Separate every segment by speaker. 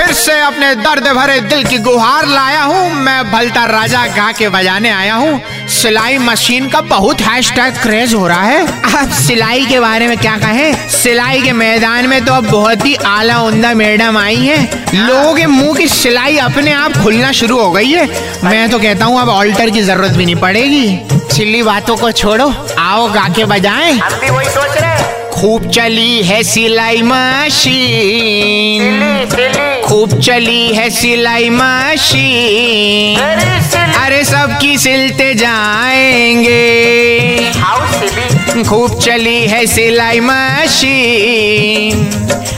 Speaker 1: से अपने दर्द भरे दिल की गुहार लाया हूँ। मैं भलता राजा गा के बजाने आया हूँ। सिलाई मशीन का बहुत हैशटैग क्रेज हो रहा है। अब सिलाई के बारे में क्या कहें? सिलाई के मैदान में तो अब बहुत ही आला उमदा मैडम आई हैं। लोगों के मुँह की सिलाई अपने आप खुलना शुरू हो गई है। मैं तो कहता हूँ, अब ऑल्टर की ज़रूरत भी नहीं पड़ेगी। सिली बातों को छोड़ो। आओ गा के बजाएँ।
Speaker 2: हम भी वही सोच रहे
Speaker 1: खूब चली है सिलाई मशीन। खूब चली है सिलाई मशीन। अरे सबकी सिलते जाएँगे। खूब चली है सिलाई मशीन।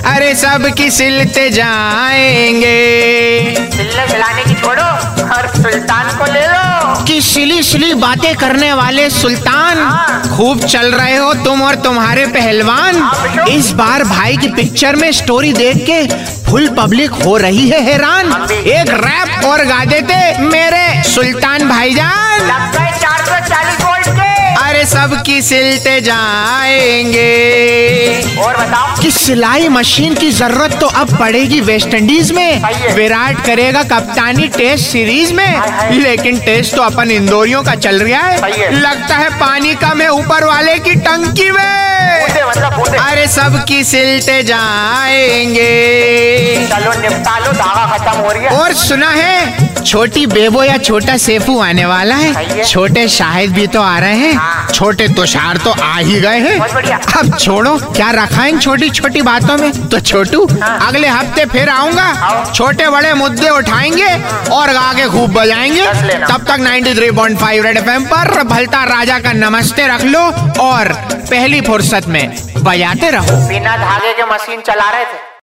Speaker 1: अरे सबकी सिलते जाएँगे।
Speaker 2: कि
Speaker 1: सिली सिली बातें करने वाले सुल्तान। खूब चल रहे हो तुम और तुम्हारे पहलवान इस बार भाई की पिक्चर में स्टोरी देख के फुल पब्लिक हो रही है हैरान एक रैप और गा देते मेरे सुल्तान भाईजान सबकी सिलते जाएँगे।
Speaker 2: और बताओ।
Speaker 1: कि सिलाई मशीन की ज़रूरत तो अब पड़ेगी वेस्ट इंडीज में। विराट करेगा कप्तानी टेस्ट सीरीज़ में। लेकिन टेस्ट तो अपन इंदौरियों का चल रहा है। लगता है पानी कम है ऊपर वाले की टंकी में।
Speaker 2: मतलब
Speaker 1: अरे सबकी सिलते जाएँगे।
Speaker 2: चलो निपटा लो धागा खत्म हो रही है।
Speaker 1: और सुना है छोटी बेबो या छोटा सेफू आने वाला है। छोटे शाहिद भी तो आ रहे हैं।
Speaker 2: हाँ।
Speaker 1: छोटे तुषार तो आ ही गए हैं। अब छोड़ो क्या रखा इन छोटी छोटी बातों में? तो छोटू
Speaker 2: हाँ।
Speaker 1: अगले हफ़्ते फिर आऊँगा। छोटे बड़े मुद्दे उठाएँगे और गा के खूब बजाएँगे। तब तक 93.5 रेड एफएम पर भलता राजा का नमस्ते रख लो और पहली फुर्सत में बजाते रहो।
Speaker 2: बिना धागे के मशीन चला रहे थे।